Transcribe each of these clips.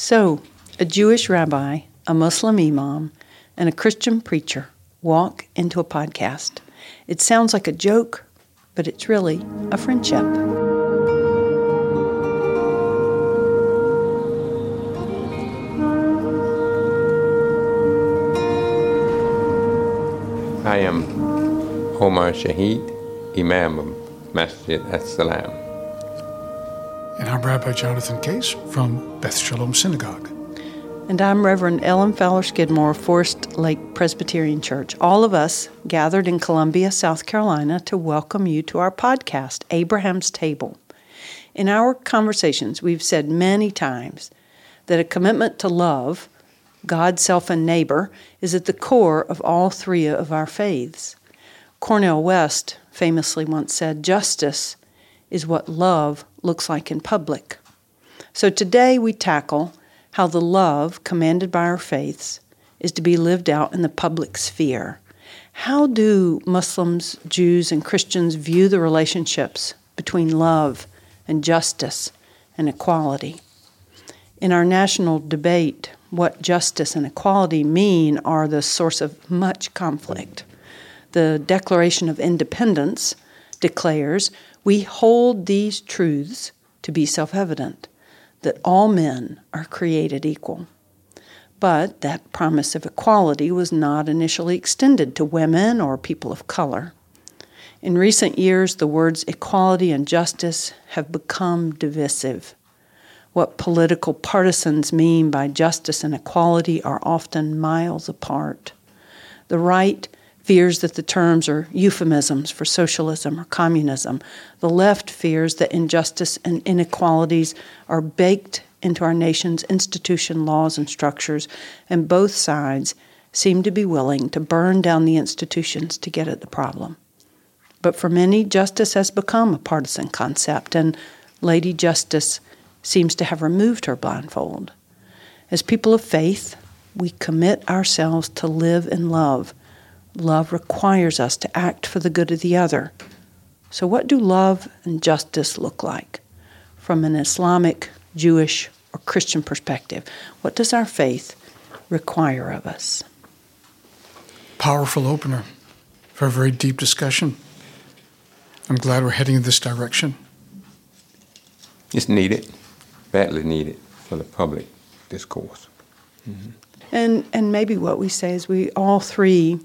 So, a Jewish rabbi, a Muslim imam, and a Christian preacher walk into a podcast. It sounds like a joke, but it's really a friendship. I am Omar Shahid, Imam of Masjid As-Salam. And I'm Rabbi Jonathan Case from Beth Shalom Synagogue. And I'm Reverend Ellen Fowler Skidmore, Forest Lake Presbyterian Church. All of us gathered in Columbia, South Carolina to welcome you to our podcast, Abraham's Table. In our conversations, we've said many times that a commitment to love, God, self, and neighbor, is at the core of all three of our faiths. Cornel West famously once said, Justice is what love looks like in public. So today we tackle how the love commanded by our faiths is to be lived out in the public sphere. How do Muslims, Jews, and Christians view the relationships between love and justice and equality? In our national debate, what justice and equality mean are the source of much conflict. The Declaration of Independence declares we hold these truths to be self evident that all men are created equal. But that promise of equality was not initially extended to women or people of color. In recent years, the words equality and justice have become divisive. What political partisans mean by justice and equality are often miles apart. The right fears that the terms are euphemisms for socialism or communism. The left fears that injustice and inequalities are baked into our nation's institution, laws, and structures, and both sides seem to be willing to burn down the institutions to get at the problem. But for many, justice has become a partisan concept, and Lady Justice seems to have removed her blindfold. As people of faith, we commit ourselves to live in love Love requires us to act for the good of the other. So, what do love and justice look like from an Islamic, Jewish, or Christian perspective? What does our faith require of us? Powerful opener for a very deep discussion. I'm glad we're heading in this direction. It's needed, badly needed for the public discourse. Mm-hmm. And, and maybe what we say is we all three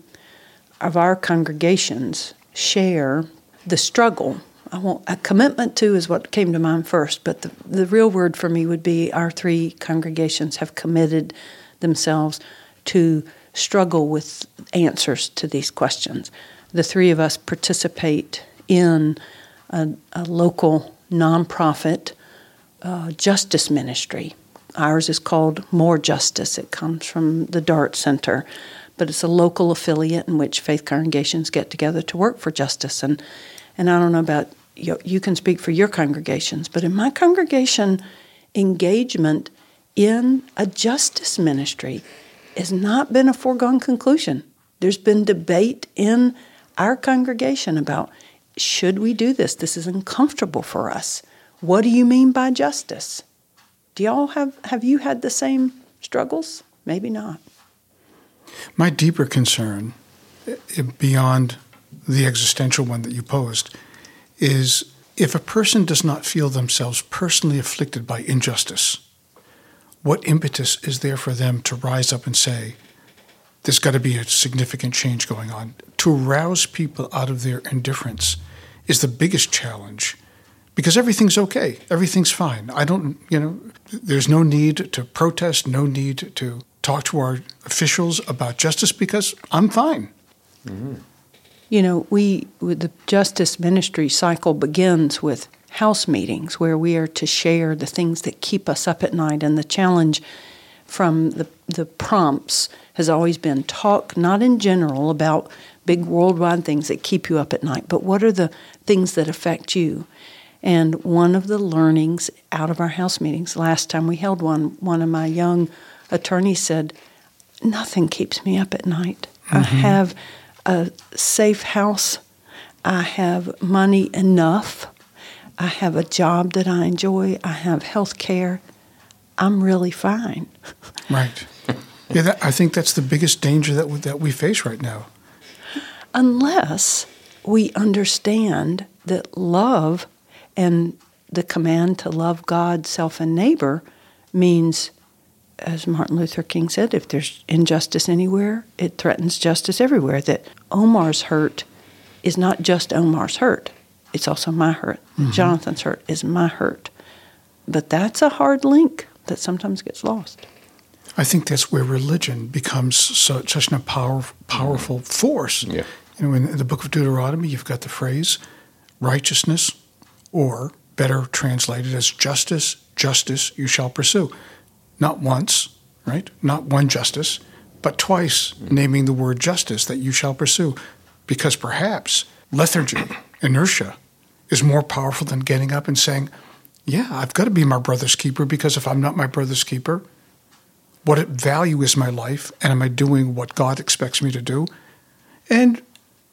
of our congregations share the struggle. I want, a commitment to is what came to mind first, but the, the real word for me would be our three congregations have committed themselves to struggle with answers to these questions. The three of us participate in a, a local nonprofit uh, justice ministry. Ours is called More Justice. It comes from the Dart Center but it's a local affiliate in which faith congregations get together to work for justice. And, and I don't know about you, you can speak for your congregations, but in my congregation, engagement in a justice ministry has not been a foregone conclusion. There's been debate in our congregation about should we do this? This is uncomfortable for us. What do you mean by justice? Do y'all have have you had the same struggles? Maybe not. My deeper concern, eh, beyond the existential one that you posed, is if a person does not feel themselves personally afflicted by injustice, what impetus is there for them to rise up and say, there's got to be a significant change going on? To rouse people out of their indifference is the biggest challenge because everything's okay, everything's fine. I don't, you know, there's no need to protest, no need to talk to our officials about justice because I'm fine. Mm-hmm. You know, we the justice ministry cycle begins with house meetings where we are to share the things that keep us up at night, and the challenge from the the prompts has always been talk not in general about big worldwide things that keep you up at night, but what are the things that affect you? And one of the learnings out of our house meetings, last time we held one, one of my young attorney said, Nothing keeps me up at night. Mm-hmm. I have a safe house. I have money enough. I have a job that I enjoy. I have health care. I'm really fine. Right. yeah, that, I think that's the biggest danger that we, that we face right now. Unless we understand that love and the command to love God, self, and neighbor means, as Martin Luther King said, if there's injustice anywhere, it threatens justice everywhere. That Omar's hurt is not just Omar's hurt, it's also my hurt. Mm-hmm. Jonathan's hurt is my hurt. But that's a hard link that sometimes gets lost. I think that's where religion becomes so, such a power, powerful force. Yeah. You know, in the book of Deuteronomy, you've got the phrase righteousness, or better translated as justice, justice you shall pursue. Not once, right? Not one justice, but twice naming the word justice that you shall pursue. Because perhaps lethargy, inertia, is more powerful than getting up and saying, Yeah, I've got to be my brother's keeper because if I'm not my brother's keeper, what value is my life? And am I doing what God expects me to do? And,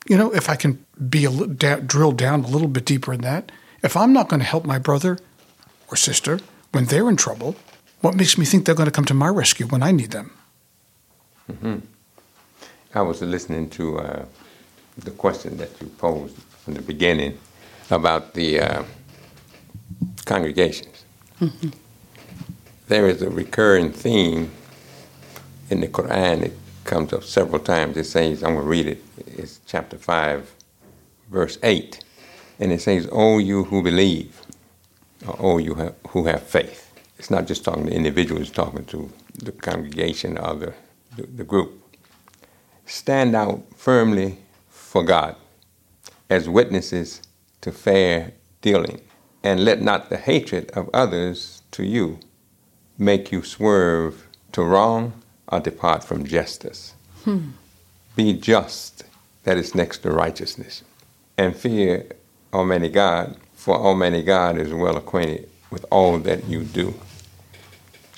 you know, if I can be a, da- drill down a little bit deeper in that, if I'm not going to help my brother or sister when they're in trouble, what makes me think they're going to come to my rescue when I need them? Mm-hmm. I was listening to uh, the question that you posed from the beginning about the uh, congregations. Mm-hmm. There is a recurring theme in the Quran. It comes up several times. It says, I'm going to read it. It's chapter 5, verse 8. And it says, "O you who believe, or O you have, who have faith." It's not just talking to individuals; it's talking to the congregation or the, the, the group. Stand out firmly for God as witnesses to fair dealing, and let not the hatred of others to you make you swerve to wrong or depart from justice. Hmm. Be just, that is next to righteousness, and fear Almighty God, for Almighty God is well acquainted with all that you do.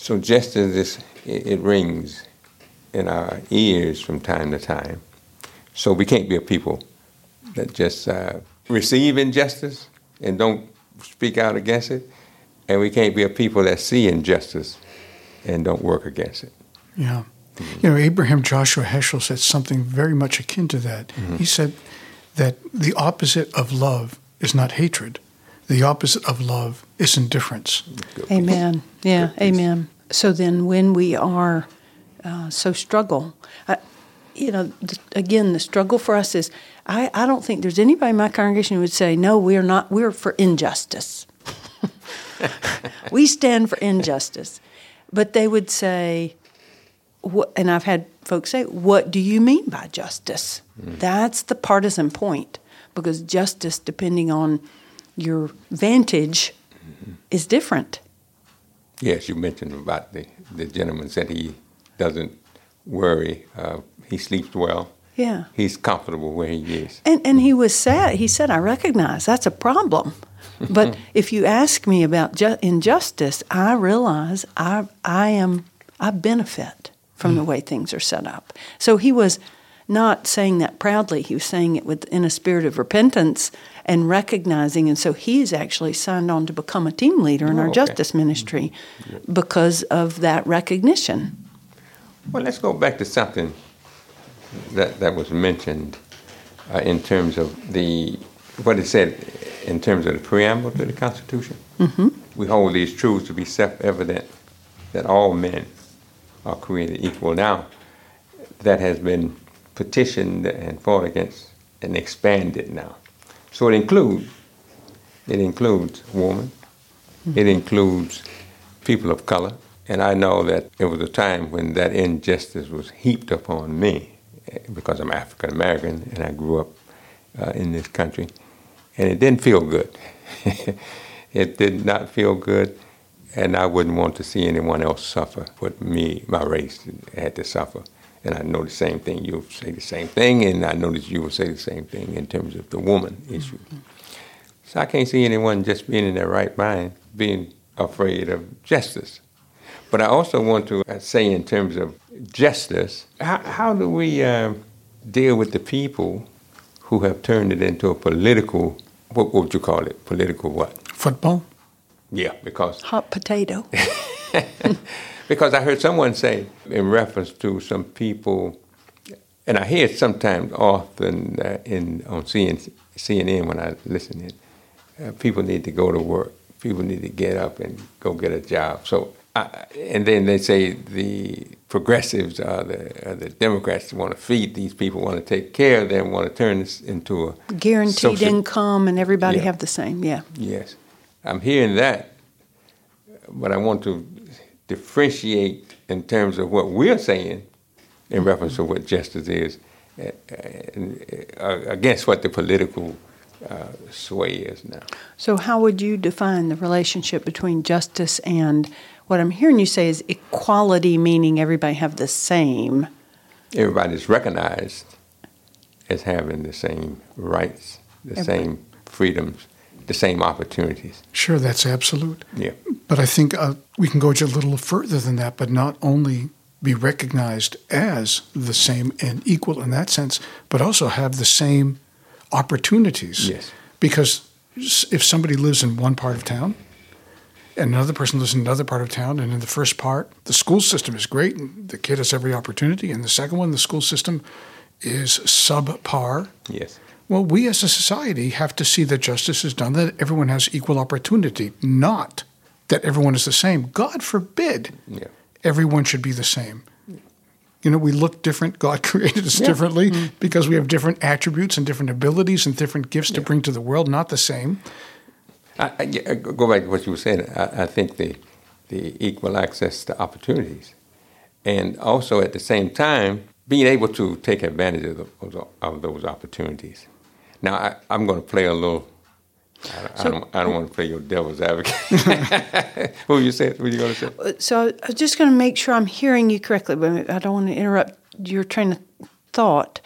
So just as this, it rings in our ears from time to time, so we can't be a people that just uh, receive injustice and don't speak out against it, and we can't be a people that see injustice and don't work against it. Yeah. Mm-hmm. You know, Abraham Joshua Heschel said something very much akin to that. Mm-hmm. He said that the opposite of love is not hatred. The opposite of love is indifference. Amen. Yeah, amen. So then, when we are uh, so struggle, uh, you know, th- again, the struggle for us is I, I don't think there's anybody in my congregation who would say, no, we're not, we're for injustice. we stand for injustice. But they would say, what, and I've had folks say, what do you mean by justice? Mm. That's the partisan point because justice, depending on your vantage, mm-hmm. is different. Yes, you mentioned about the, the gentleman said he doesn't worry. Uh, he sleeps well. Yeah. He's comfortable where he is. And, and he was sad. He said, I recognize that's a problem. But if you ask me about ju- injustice, I realize I, I am I benefit from mm. the way things are set up. So he was not saying that proudly. He was saying it with, in a spirit of repentance and recognizing. And so he's actually signed on to become a team leader in oh, our okay. justice ministry mm-hmm. because of that recognition. Well, let's go back to something that, that was mentioned uh, in terms of the what it said in terms of the preamble to the Constitution. Mm-hmm. We hold these truths to be self-evident that all men are created equal. Now, that has been petitioned and fought against and expanded now. So it includes it includes women, mm-hmm. it includes people of color, and I know that it was a time when that injustice was heaped upon me eh, because I'm African American and I grew up uh, in this country, and it didn't feel good. it did not feel good, and I wouldn't want to see anyone else suffer what me, my race, had to suffer. And I know the same thing. You'll say the same thing, and I know that you will say the same thing in terms of the woman issue. Mm-hmm. So I can't see anyone just being in their right mind being afraid of justice. But I also want to uh, say, in terms of justice, how, how do we uh, deal with the people who have turned it into a political, what, what would you call it? Political what? Football? Yeah, because. Hot potato. because I heard someone say, in reference to some people, and I hear it sometimes often uh, in on CNN, CNN when I listen in, uh, people need to go to work. People need to get up and go get a job. So, and then they say the progressives, uh, the, uh, the Democrats want to feed these people, want to take care of them, want to turn this into a guaranteed social, income, and everybody yeah. have the same. Yeah. Yes, I'm hearing that, but I want to differentiate in terms of what we're saying in reference to what justice is uh, uh, against what the political uh, sway is now. So, how would you define the relationship between justice and what I'm hearing you say is equality, meaning everybody have the same? Everybody's recognized as having the same rights, the everybody. same freedoms, the same opportunities. Sure, that's absolute. Yeah. But I think uh, we can go a little further than that, but not only be recognized as the same and equal in that sense, but also have the same opportunities. Yes. Because if somebody lives in one part of town and another person lives in another part of town, and in the first part, the school system is great and the kid has every opportunity, and the second one, the school system is subpar. Yes. Well, we as a society have to see that justice is done, that everyone has equal opportunity, not that everyone is the same. God forbid yeah. everyone should be the same. You know, we look different. God created us yeah. differently mm-hmm. because we have different attributes and different abilities and different gifts to bring to the world, not the same. I, I, go back to what you were saying. I, I think the, the equal access to opportunities. And also at the same time, being able to take advantage of those, of those opportunities. Now, I, am going to play a little. I, so, I, don't, I don't want to play your devil's advocate. what were you saying? What were you going to say? Uh, so I'm just going to make sure I'm hearing you correctly, but I don't want to interrupt your train of thought.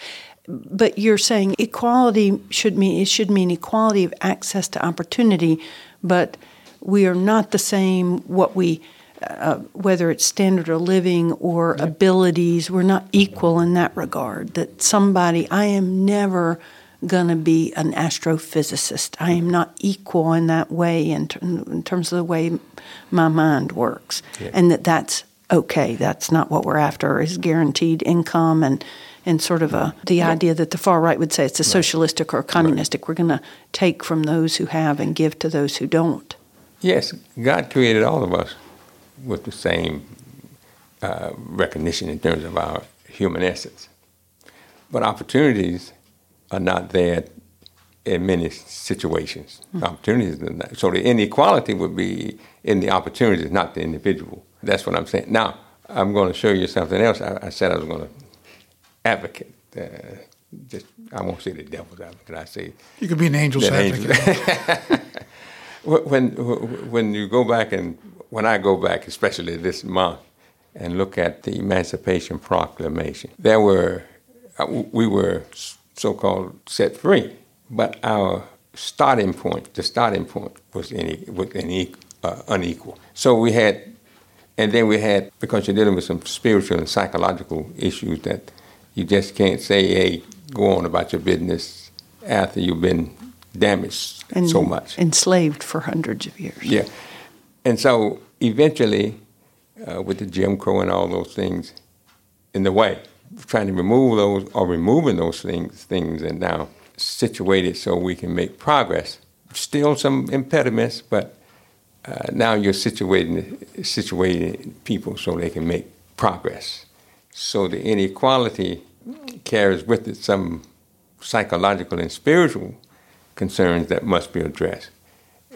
But you're saying equality should mean it should mean equality of access to opportunity, but we are not the same. What we uh, whether it's standard of living or yeah. abilities, we're not equal in that regard. That somebody, I am never going to be an astrophysicist. I am not equal in that way in, ter- in terms of the way my mind works, yeah. and that that's okay. That's not what we're after. Is guaranteed income and and sort of a the yeah. idea that the far right would say it's a right. socialistic or communistic. Right. We're going to take from those who have and give to those who don't. Yes, God created all of us with the same uh, recognition in terms of our human essence, but opportunities are not there in many situations. Mm-hmm. Opportunities are not. So the inequality would be in the opportunities, not the individual. That's what I'm saying. Now, I'm going to show you something else. I, I said I was going to advocate. Uh, just I won't say the devil's advocate. I say you could be an angel's advocate. Angel. when when you go back and when I go back, especially this month, and look at the Emancipation Proclamation, there were uh, we were so-called set free. But our starting point, the starting point, was, in, was in, uh, unequal. So we had, and then we had, because you're dealing with some spiritual and psychological issues that you just can't say, hey, go on about your business after you've been damaged and so much. Enslaved for hundreds of years. Yeah. And so eventually, uh, with the Jim Crow and all those things in the way, trying to remove those or removing those things, things and now situated so we can make progress. Still some impediments, but uh, now you're situating situating people so they can make progress. So the inequality carries with it some psychological and spiritual concerns that must be addressed.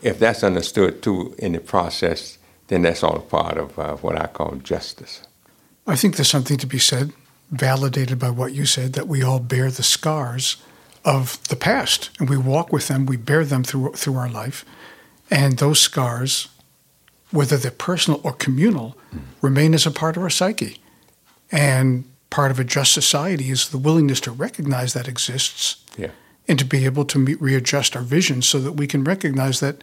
If that's understood too in the process, then that's all part of uh, what I call justice. I think there's something to be said validated by what you said that we all bear the scars of the past and we walk with them, we bear them through through our life. And those scars, whether they're personal or communal, mm. remain as a part of our psyche. And part of a just society is the willingness to recognize that exists yeah. and to be able to meet, readjust our vision so that we can recognize that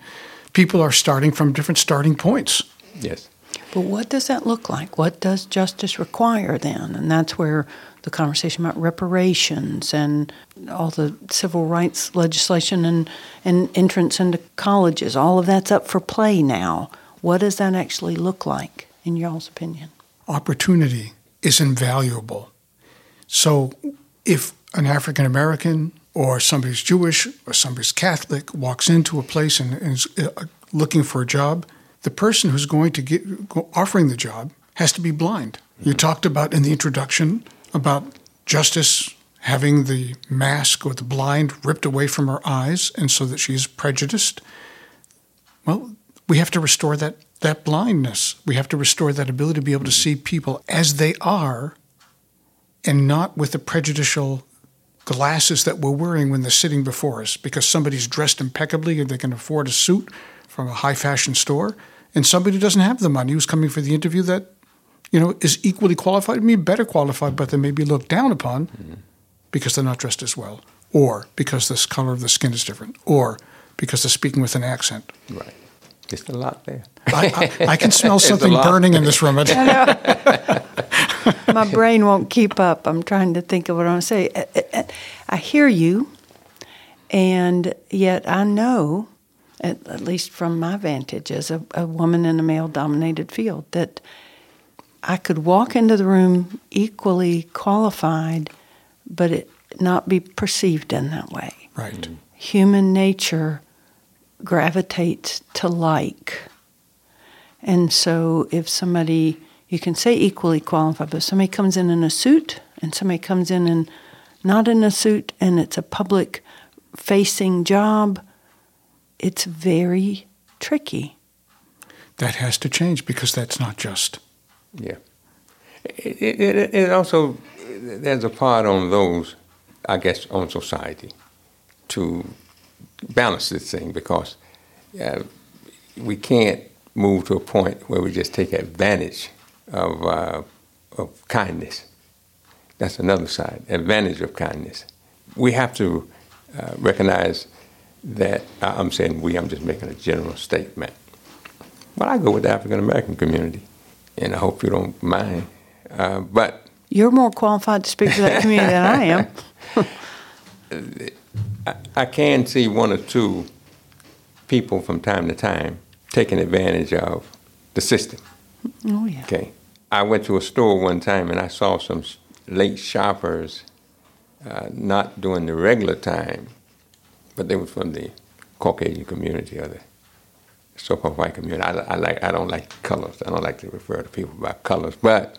people are starting from different starting points. Yes. But what does that look like? What does justice require then? And that's where the conversation about reparations and all the civil rights legislation and, and entrance into colleges, all of that's up for play now. What does that actually look like in y'all's opinion? Opportunity is invaluable. So if an African American or somebody's Jewish or somebody's Catholic walks into a place and, is uh, looking for a job, the person who's going to get offering the job has to be blind. You mm-hmm. talked about in the introduction about justice having the mask or the blind ripped away from her eyes and so that she's prejudiced. Well, we have to restore that that blindness. We have to restore that ability to be able to mm-hmm. see people as they are and not with the prejudicial glasses that we're wearing when they're sitting before us because somebody's dressed impeccably and they can afford a suit from a high fashion store and somebody who doesn't have the money who's coming for the interview that you know is equally qualified maybe better qualified but they may be looked down upon mm-hmm. because they're not dressed as well or because the color of the skin is different or because they're speaking with an accent right just a lot there I, I, I can smell something burning in this room my brain won't keep up. I'm trying to think of what I want to say. I hear you, and yet I know, at, at least from my vantage as a, a woman in a male dominated field, that I could walk into the room equally qualified, but it not be perceived in that way. Right. Mm-hmm. Human nature gravitates to like. And so if somebody you can say equally qualified, but somebody comes in in a suit and somebody comes in and not in a suit and it's a public facing job, it's very tricky. That has to change because that's not just. Yeah. It, it, it also, there's a part on those, I guess, on society to balance this thing because uh, we can't move to a point where we just take advantage of, uh, of kindness. That's another side, advantage of kindness. We have to uh, recognize that, I'm saying we, I'm just making a general statement. But I go with the African American community, and I hope you don't mind. Uh, but you're more qualified to speak to that community than I am. I, I can see one or two people from time to time taking advantage of the system. Oh, yeah. Okay. I went to a store one time and I saw some late shoppers uh, not doing the regular time, but they were from the Caucasian community or the so-called white community. I, I, like I don't like colors. I don't like to refer to people by colors, but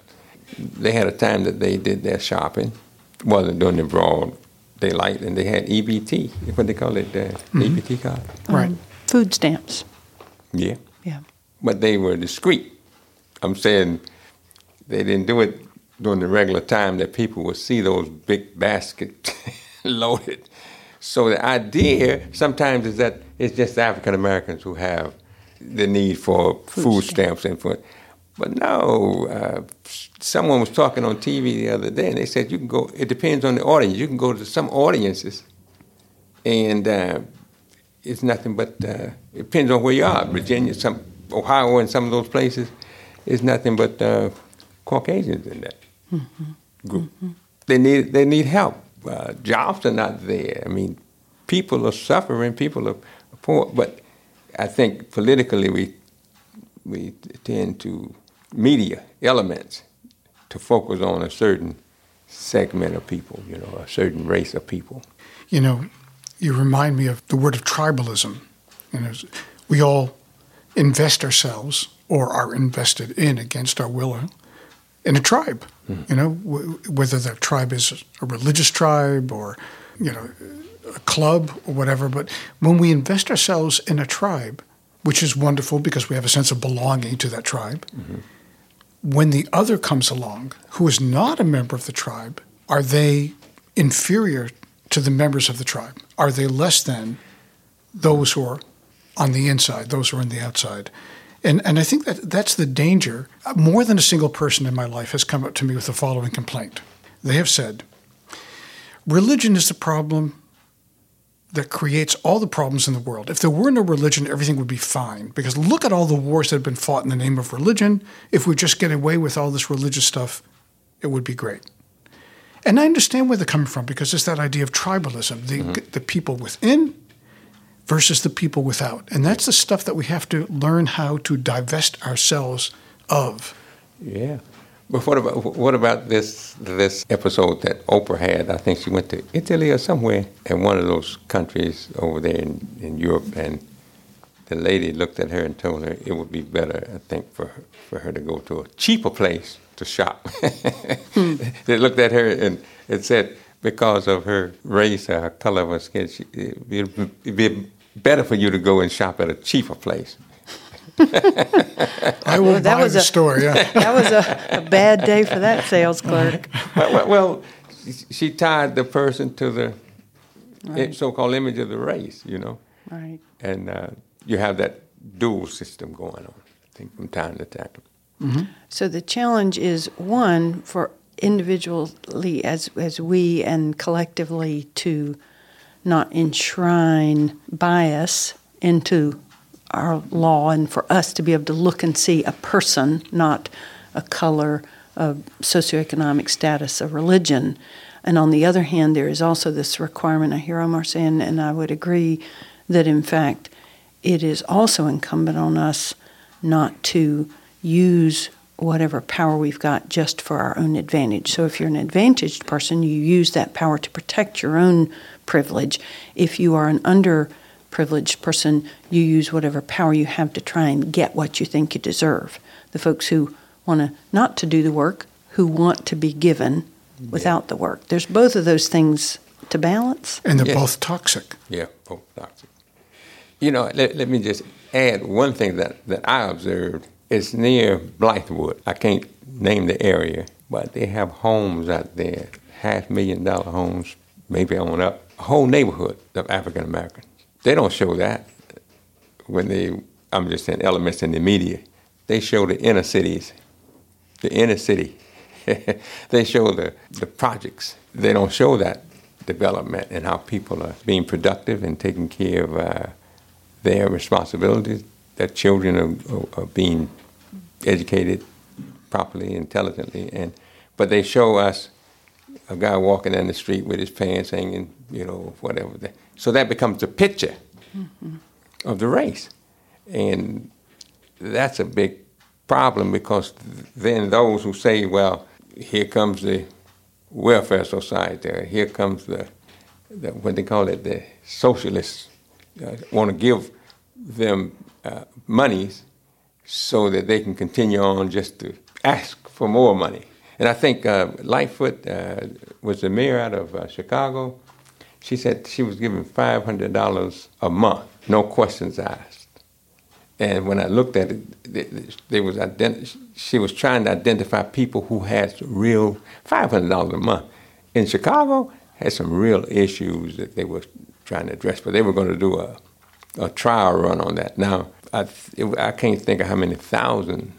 they had a time that they did their shopping. It wasn't during the broad daylight, and they had EBT, what they call it, the mm-hmm. EBT card. Right. Um, food stamps. Yeah. Yeah. But they were discreet. I'm saying they didn't do it during the regular time that people would see those big baskets loaded. So the idea sometimes is that it's just African Americans who have the need for food, food stamps and for. But no, uh, someone was talking on TV the other day, and they said you can go. It depends on the audience. You can go to some audiences, and uh, it's nothing but uh, it depends on where you are. Virginia, some Ohio, and some of those places, it's nothing but uh, Caucasians in that mm-hmm. group. Mm-hmm. They need they need help. Uh, jobs are not there. I mean, people are suffering. People are poor. But I think politically we we tend to media elements to focus on a certain segment of people. You know, a certain race of people. You know, you remind me of the word of tribalism. You know, we all invest ourselves or are invested in against our will in a tribe. Mm. You know, w- whether the tribe is a religious tribe or you know a club or whatever. But when we invest ourselves in a tribe, which is wonderful because we have a sense of belonging to that tribe. Mm-hmm. When the other comes along, who is not a member of the tribe, are they inferior to the members of the tribe? Are they less than those who are on the inside, those who are on the outside? And, and I think that that's the danger. More than a single person in my life has come up to me with the following complaint. They have said, religion is the problem that creates all the problems in the world. If there were no religion, everything would be fine. Because look at all the wars that have been fought in the name of religion. If we just get away with all this religious stuff, it would be great. And I understand where they're coming from because it's that idea of tribalism the, mm-hmm. the people within versus the people without. And that's the stuff that we have to learn how to divest ourselves of. Yeah. But what about what about this this episode that Oprah had? I think she went to Italy or somewhere in one of those countries over there in, in Europe, and the lady looked at her and told her it would be better, I think, for her, for her to go to a cheaper place to shop. hmm. They looked at her and it said because of her race or her color of her skin, she, it'd be better for you to go and shop at a cheaper place. I will well, that buy was the a, store. Yeah, that was a, a, bad day for that sales clerk. well, well, well, she tied the person to the right. so-called image of the race, you know. Right. And uh, you have that dual system going on. I think from time to time. Mm-hmm. So the challenge is one for individually as as we and collectively to not enshrine bias into our law and for us to be able to look and see a person, not a color, a socioeconomic status, a religion. And on the other hand, there is also this requirement, I hear Omar saying, and I would agree, that in fact it is also incumbent on us not to use whatever power we've got just for our own advantage. So if you're an advantaged person, you use that power to protect your own privilege. If you are an underprivileged person, you use whatever power you have to try and get what you think you deserve. The folks who want to not to do the work, who want to be given without the work. There's both of those things to balance. And they're both toxic. Yeah, both toxic. You know, let, let me just add one thing that, that I observed it's near Blythewood. I can't name the area, but they have homes out there, half million dollar homes, maybe on up. A whole neighborhood of African Americans. They don't show that when they, I'm just saying, elements in the media. They show the inner cities, the inner city. they show the, the projects. They don't show that development and how people are being productive and taking care of uh, their responsibilities that children are, are, are, being educated properly, intelligently, and but they show us a guy walking down the street with his pants hanging, you know, whatever. So that becomes the picture mm-hmm. of the race, and that's a big problem because then those who say, well, here comes the welfare society, here comes the, the what they call it, the socialists, uh, want to give them uh, monies so that they can continue on just to ask for more money. And I think uh, Lightfoot uh, was the mayor out of uh, Chicago. She said she was given $500 a month, no questions asked. And when I looked at it, they was ident- she was trying to identify people who had real $500 a month. In Chicago, had some real issues that they were trying to address, but they were going to do a a trial run on that. Now, I, it, I can't think of how many thousand,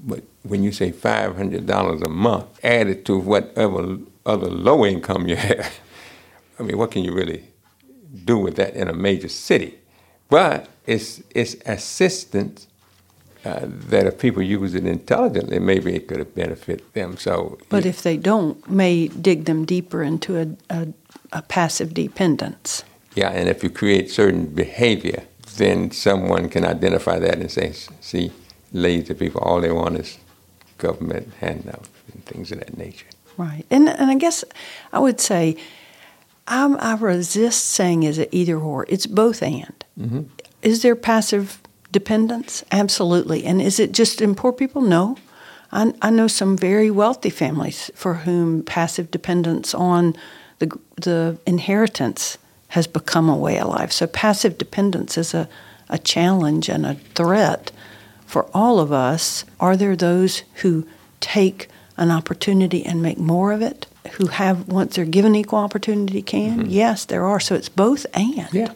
but when you say five hundred dollars a month added to whatever other low income you have, I mean, what can you really do with that in a major city? But it's it's assistance uh, that if people use it intelligently, maybe it could benefit them. So, but if they don't, may dig them deeper into a, a, a passive dependence. Yeah, and if you create certain behavior, then someone can identify that and say, see, lazy people, all they want is government handouts and things of that nature. Right. And, and I guess I would say I'm, i resist saying is it either or. It's both and. Mm-hmm. Is there passive dependence? Absolutely. And is it just in poor people? No. I, I know some very wealthy families for whom passive dependence on the, the inheritance has become a way of life. So passive dependence is a, a challenge and a threat for all of us. Are there those who take an opportunity and make more of it? Who have, once they're given equal opportunity, can? Mm-hmm. Yes, there are. So it's both and. Yeah.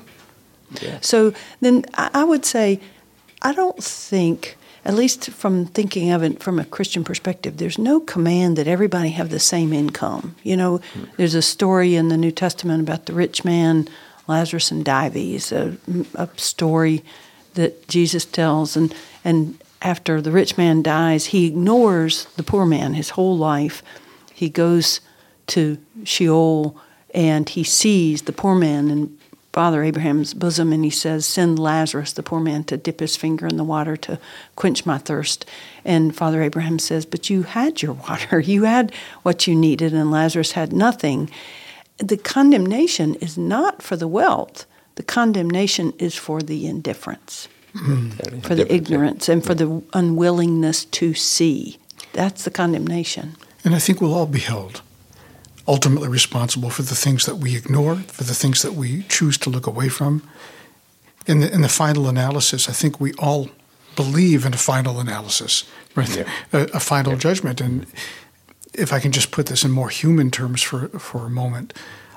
yeah. So then I would say, I don't think at least from thinking of it from a Christian perspective, there's no command that everybody have the same income. You know, there's a story in the New Testament about the rich man, Lazarus and Dives, a, a story that Jesus tells, and and after the rich man dies, he ignores the poor man his whole life. He goes to Sheol and he sees the poor man and Father Abraham's bosom and he says, Send Lazarus, the poor man, to dip his finger in the water to quench my thirst. And Father Abraham says, But you had your water. You had what you needed, and Lazarus had nothing. The condemnation is not for the wealth, the condemnation is for the indifference, Mm. for the ignorance, and for the unwillingness to see. That's the condemnation. And I think we'll all be held ultimately responsible for the things that we ignore, for the things that we choose to look away from. In the, in the final analysis, I think we all believe in a final analysis, right? Yeah. A, a final judgment. And if I can just put this in more human terms for, for a moment,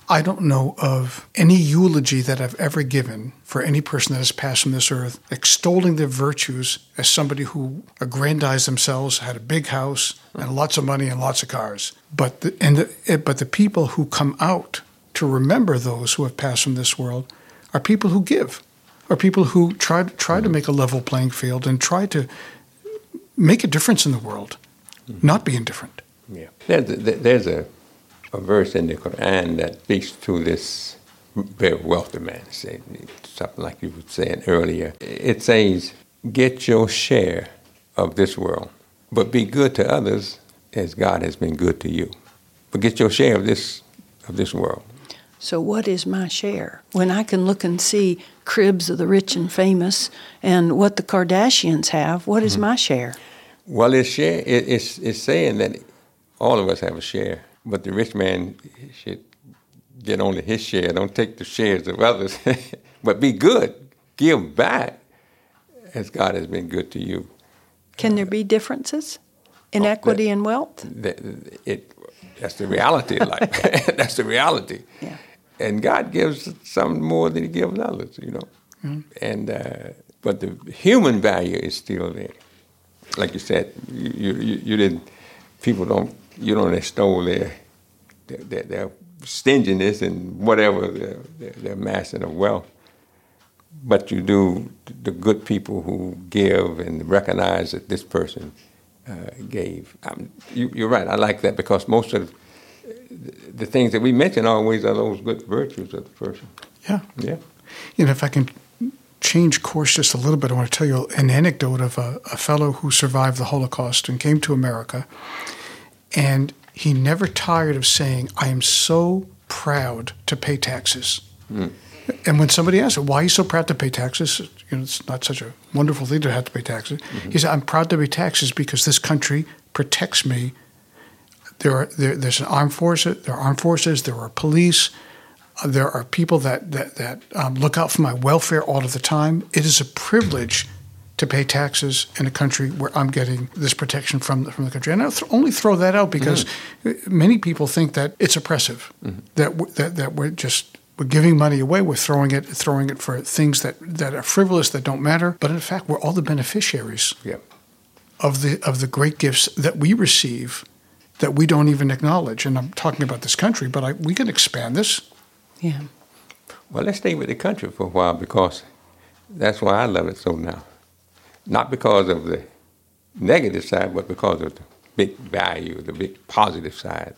I don't know of any eulogy that I've ever given for any person that has passed from this earth, extolling their virtues as somebody who aggrandized themselves, had a big house and lots of money and lots of cars. But the, and the, eh, but the people who come out to remember those who have passed from this world are people who give, are people who try try to make a level playing field and try to make a difference in the world, not be indifferent. Yeah. There's a, there's a, a verse in the Quran that speaks to this very wealthy man, say, something like you were saying earlier. It says, Get your share of this world, but be good to others as God has been good to you. But get your share of this of this world. So, what is my share? When I can look and see cribs of the rich and famous and what the Kardashians have, what is mm-hmm. my share? Well, it's share. It, it's it's saying that all of us have a share, but the rich man should get only his share. Don't take the shares of others, but be good. Give back as God has been good to you. Can there be differences in equity and wealth? That- It, that's the reality of life. that's the reality. Yeah. And God gives some more than He gives others, you know. Mm. And uh, but the human value is still there. Like you said, you, you, you didn't. People don't. You don't extol their their, their, their stinginess and whatever their, their, their wealth. But you do the good people who give and recognize that this person uh, gave. Um, you, you're right. I like that because most of the things that we mention always are those good virtues of the person. Yeah. Yeah. You know, if I can change course just a little bit, I want to tell you an anecdote of a, a fellow who survived the Holocaust and came to America. And he never tired of saying, I am so proud to pay taxes. And when somebody asked him, why are you so proud to pay taxes? You know, it's not such a wonderful thing to have to pay taxes. He said, I'm proud to pay taxes because this country protects me. There are, there, there's an armed force, there are armed forces, there are police, uh, there are people that, that, that um, look out for my welfare all of the time. It is a privilege to pay taxes in a country where I'm getting this protection from the, from the country. And I th- only throw that out because mm-hmm. many people think that it's oppressive, mm-hmm. that, w- that that we're just we're giving money away, we're throwing it throwing it for things that, that are frivolous that don't matter. But in fact, we're all the beneficiaries Yeah. of the of the great gifts that we receive that we don't even acknowledge. And I'm talking about this country, but I, we can expand this. Yeah. Well, let's stay with the country for a while because that's why I love it so now. Not because of the negative side, but because of the big value, the big positive side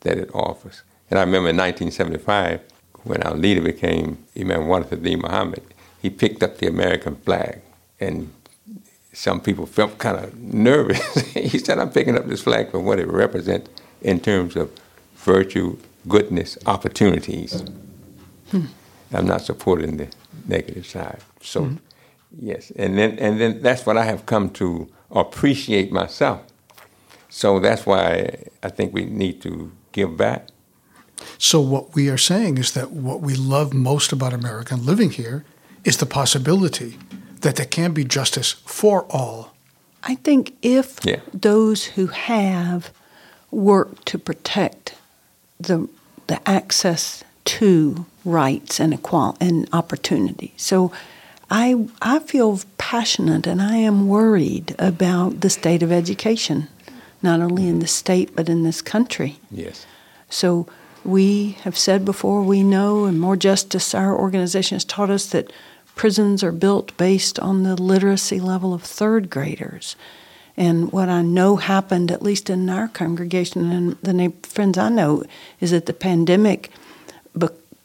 that it offers. And I remember in 1975, when our leader became Imam Warithuddin Muhammad, he picked up the American flag. And some people felt kind of nervous. he said, I'm picking up this flag for what it represents in terms of virtue, goodness, opportunities. Hmm. I'm not supporting the negative side. So, hmm. Yes, and then and then that's what I have come to appreciate myself. So that's why I think we need to give back. So what we are saying is that what we love most about America and living here is the possibility that there can be justice for all. I think if Yeah. those who have work to protect the the access to rights and equal and opportunity. So I I feel passionate and I am worried about the state of education, not only in the state but in this country. Yes. So we have said before, we know, and More Justice, our organization has taught us that prisons are built based on the literacy level of third graders. And what I know happened, at least in our congregation and the friends I know, is that the pandemic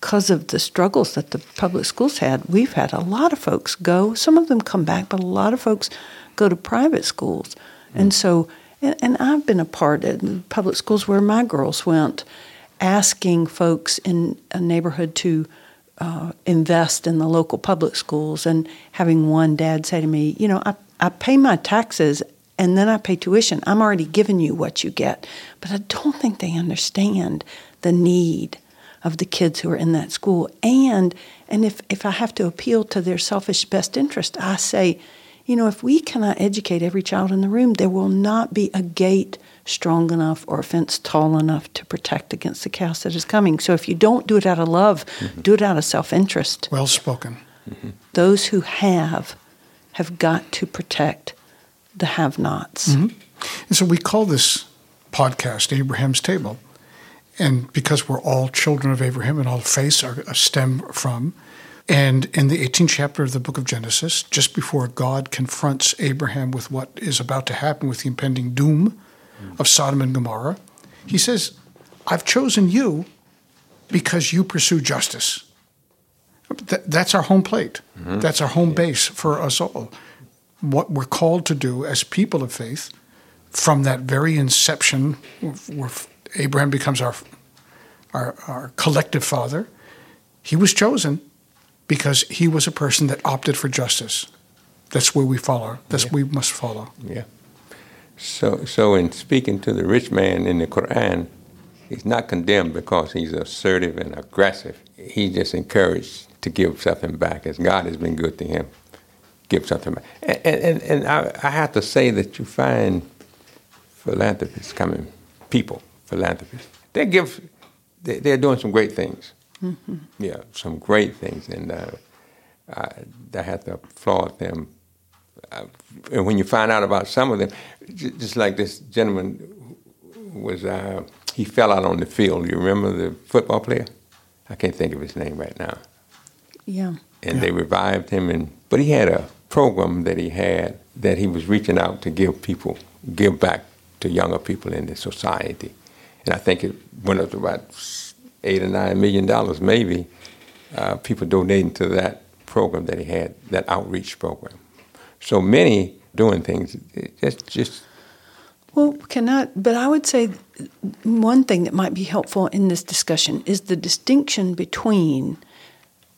because of the struggles that the public schools had, we've had a lot of folks go. Some of them come back, but a lot of folks go to private schools. And so, and, and I've been a part of public schools where my girls went, asking folks in a neighborhood to uh, invest in the local public schools, and having one dad say to me, You know, I, I pay my taxes and then I pay tuition. I'm already giving you what you get. But I don't think they understand the need of the kids who are in that school. And and if, if I have to appeal to their selfish best interest, I say, you know, if we cannot educate every child in the room, there will not be a gate strong enough or a fence tall enough to protect against the chaos that is coming. So if you don't do it out of love, mm-hmm. do it out of self interest. Well spoken. Mm-hmm. Those who have have got to protect the have nots. Mm-hmm. And so we call this podcast Abraham's Table. And because we're all children of Abraham and all faiths are stem from, and in the 18th chapter of the book of Genesis, just before God confronts Abraham with what is about to happen with the impending doom of Sodom and Gomorrah, he says, I've chosen you because you pursue justice. that's our home plate. Mm-hmm. That's our home base for us all. What we're called to do as people of faith from that very inception, where Abraham becomes our, our, our collective father, he was chosen because he was a person that opted for justice. That's where we follow. That's yeah. we must follow. Yeah. So, so in speaking to the rich man in the Quran, he's not condemned because he's assertive and aggressive. He's just encouraged to give something back, as God has been good to him. Give something back. And, and, and I, I have to say that you find philanthropists coming, people, philanthropists, they give, they, are doing some great things. Mm-hmm. Yeah, some great things, and uh, I, I have to applaud them. Uh, and when you find out about some of them, just like this gentleman was, uh, he fell out on the field. You remember the football player? I can't think of his name right now. Yeah. And yeah. they revived him, and but he had a program that he had that he was reaching out to give people, give back to younger people in the society. And I think it went up to about eight or nine million dollars, maybe, uh, people donating to that program that he had, that outreach program. So many doing things, just just. Well, cannot. But I would say one thing that might be helpful in this discussion is the distinction between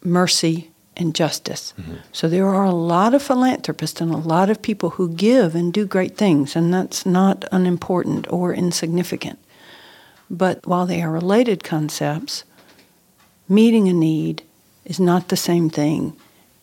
mercy and justice. Mm-hmm. So there are a lot of philanthropists and a lot of people who give and do great things, and that's not unimportant or insignificant. But while they are related concepts, meeting a need is not the same thing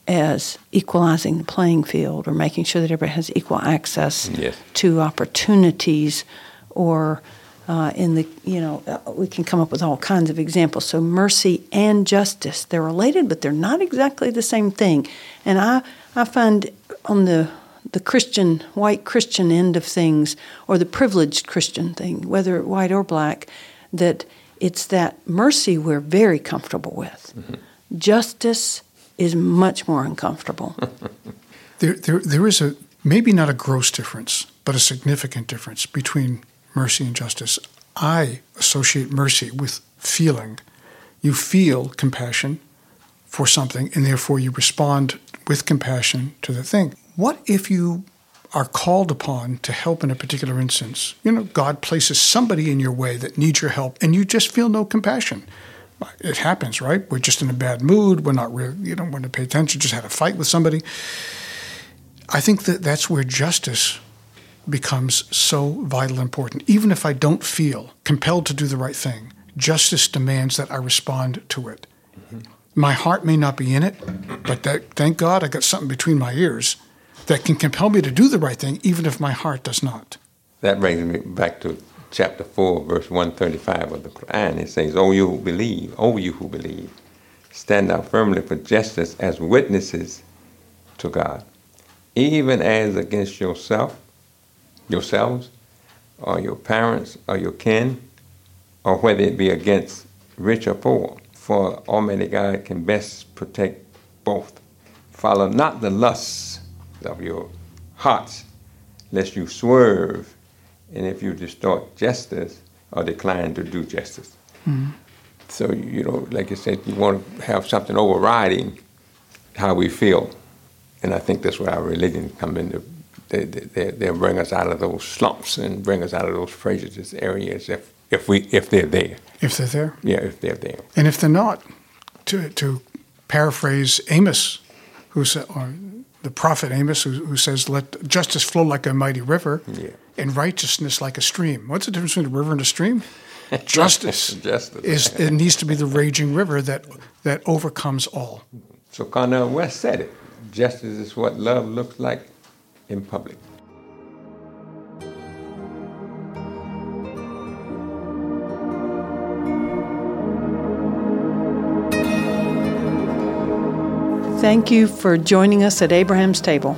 as equalizing the playing field or making sure that everybody has equal access yes. to opportunities or uh, in the you know uh, we can come up with all kinds of examples so mercy and justice they're related but they're not exactly the same thing and i i find on the the Christian, white Christian end of things, or the privileged Christian thing, whether white or black, that it's that mercy we're very comfortable with. Mm-hmm. Justice is much more uncomfortable. there, there, there is a maybe not a gross difference, but a significant difference between mercy and justice. I associate mercy with feeling. You feel compassion for something, and therefore you respond with compassion to the thing. What if you are called upon to help in a particular instance? You know, God places somebody in your way that needs your help, and you just feel no compassion. It happens, right? We're just in a bad mood. We're not really, you don't want to pay attention. Just had a fight with somebody. I think that that's where justice becomes so vital important. Even if I don't feel compelled to do the right thing, justice demands that I respond to it. Mm-hmm. My heart may not be in it, but that, thank God I got something between my ears that can compel me to do the right thing, even if my heart does not. That brings me back to chapter 4, verse 135 of the Quran. It says, O you who believe, O you who believe, stand out firmly for justice as witnesses to God, even as against yourself, yourselves, or your parents, or your kin, or whether it be against rich or poor. For Almighty God can best protect both. Follow not the lusts of your hearts, lest you swerve, and if you distort justice or decline to do justice. Mm-hmm. So, you know, like I said, you want to have something overriding how we feel. And I think that's where our religion come into. They, they, they'll bring us out of those slumps and bring us out of those prejudice areas if, if, we, if they're there. If they're there. Yeah, if they're there. And if they're not, to, to paraphrase Amos, who said, or the prophet Amos, who, who says, "Let justice flow like a mighty river, Yeah. and righteousness like a stream." What's the difference between a river and a stream? Justice, Justice. is it needs to be the raging river that that overcomes all. So Cornel West said it. Justice is what love looks like in public. Thank you for joining us at Abraham's Table.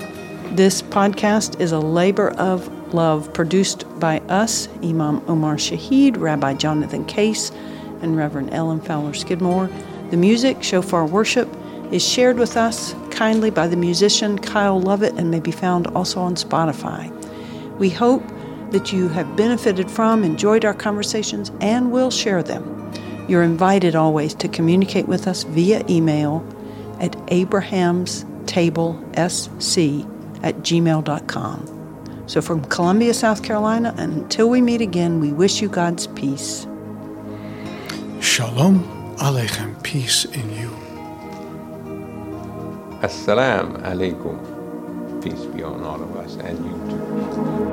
This podcast is a labor of love produced by us, Imam Omar Shaheed, Rabbi Jonathan Case, and Reverend Ellen Fowler Skidmore. The music, Shofar Worship, is shared with us kindly by the musician Kyle Lovett and may be found also on Spotify. We hope that you have benefited from, enjoyed our conversations, and will share them. You're invited always to communicate with us via email at abrahamstablesc at gmail.com. So from Columbia, South Carolina, until we meet again, we wish you God's peace. Shalom Aleichem, peace in you. Assalamu alaikum. Peace be on all of us and you too.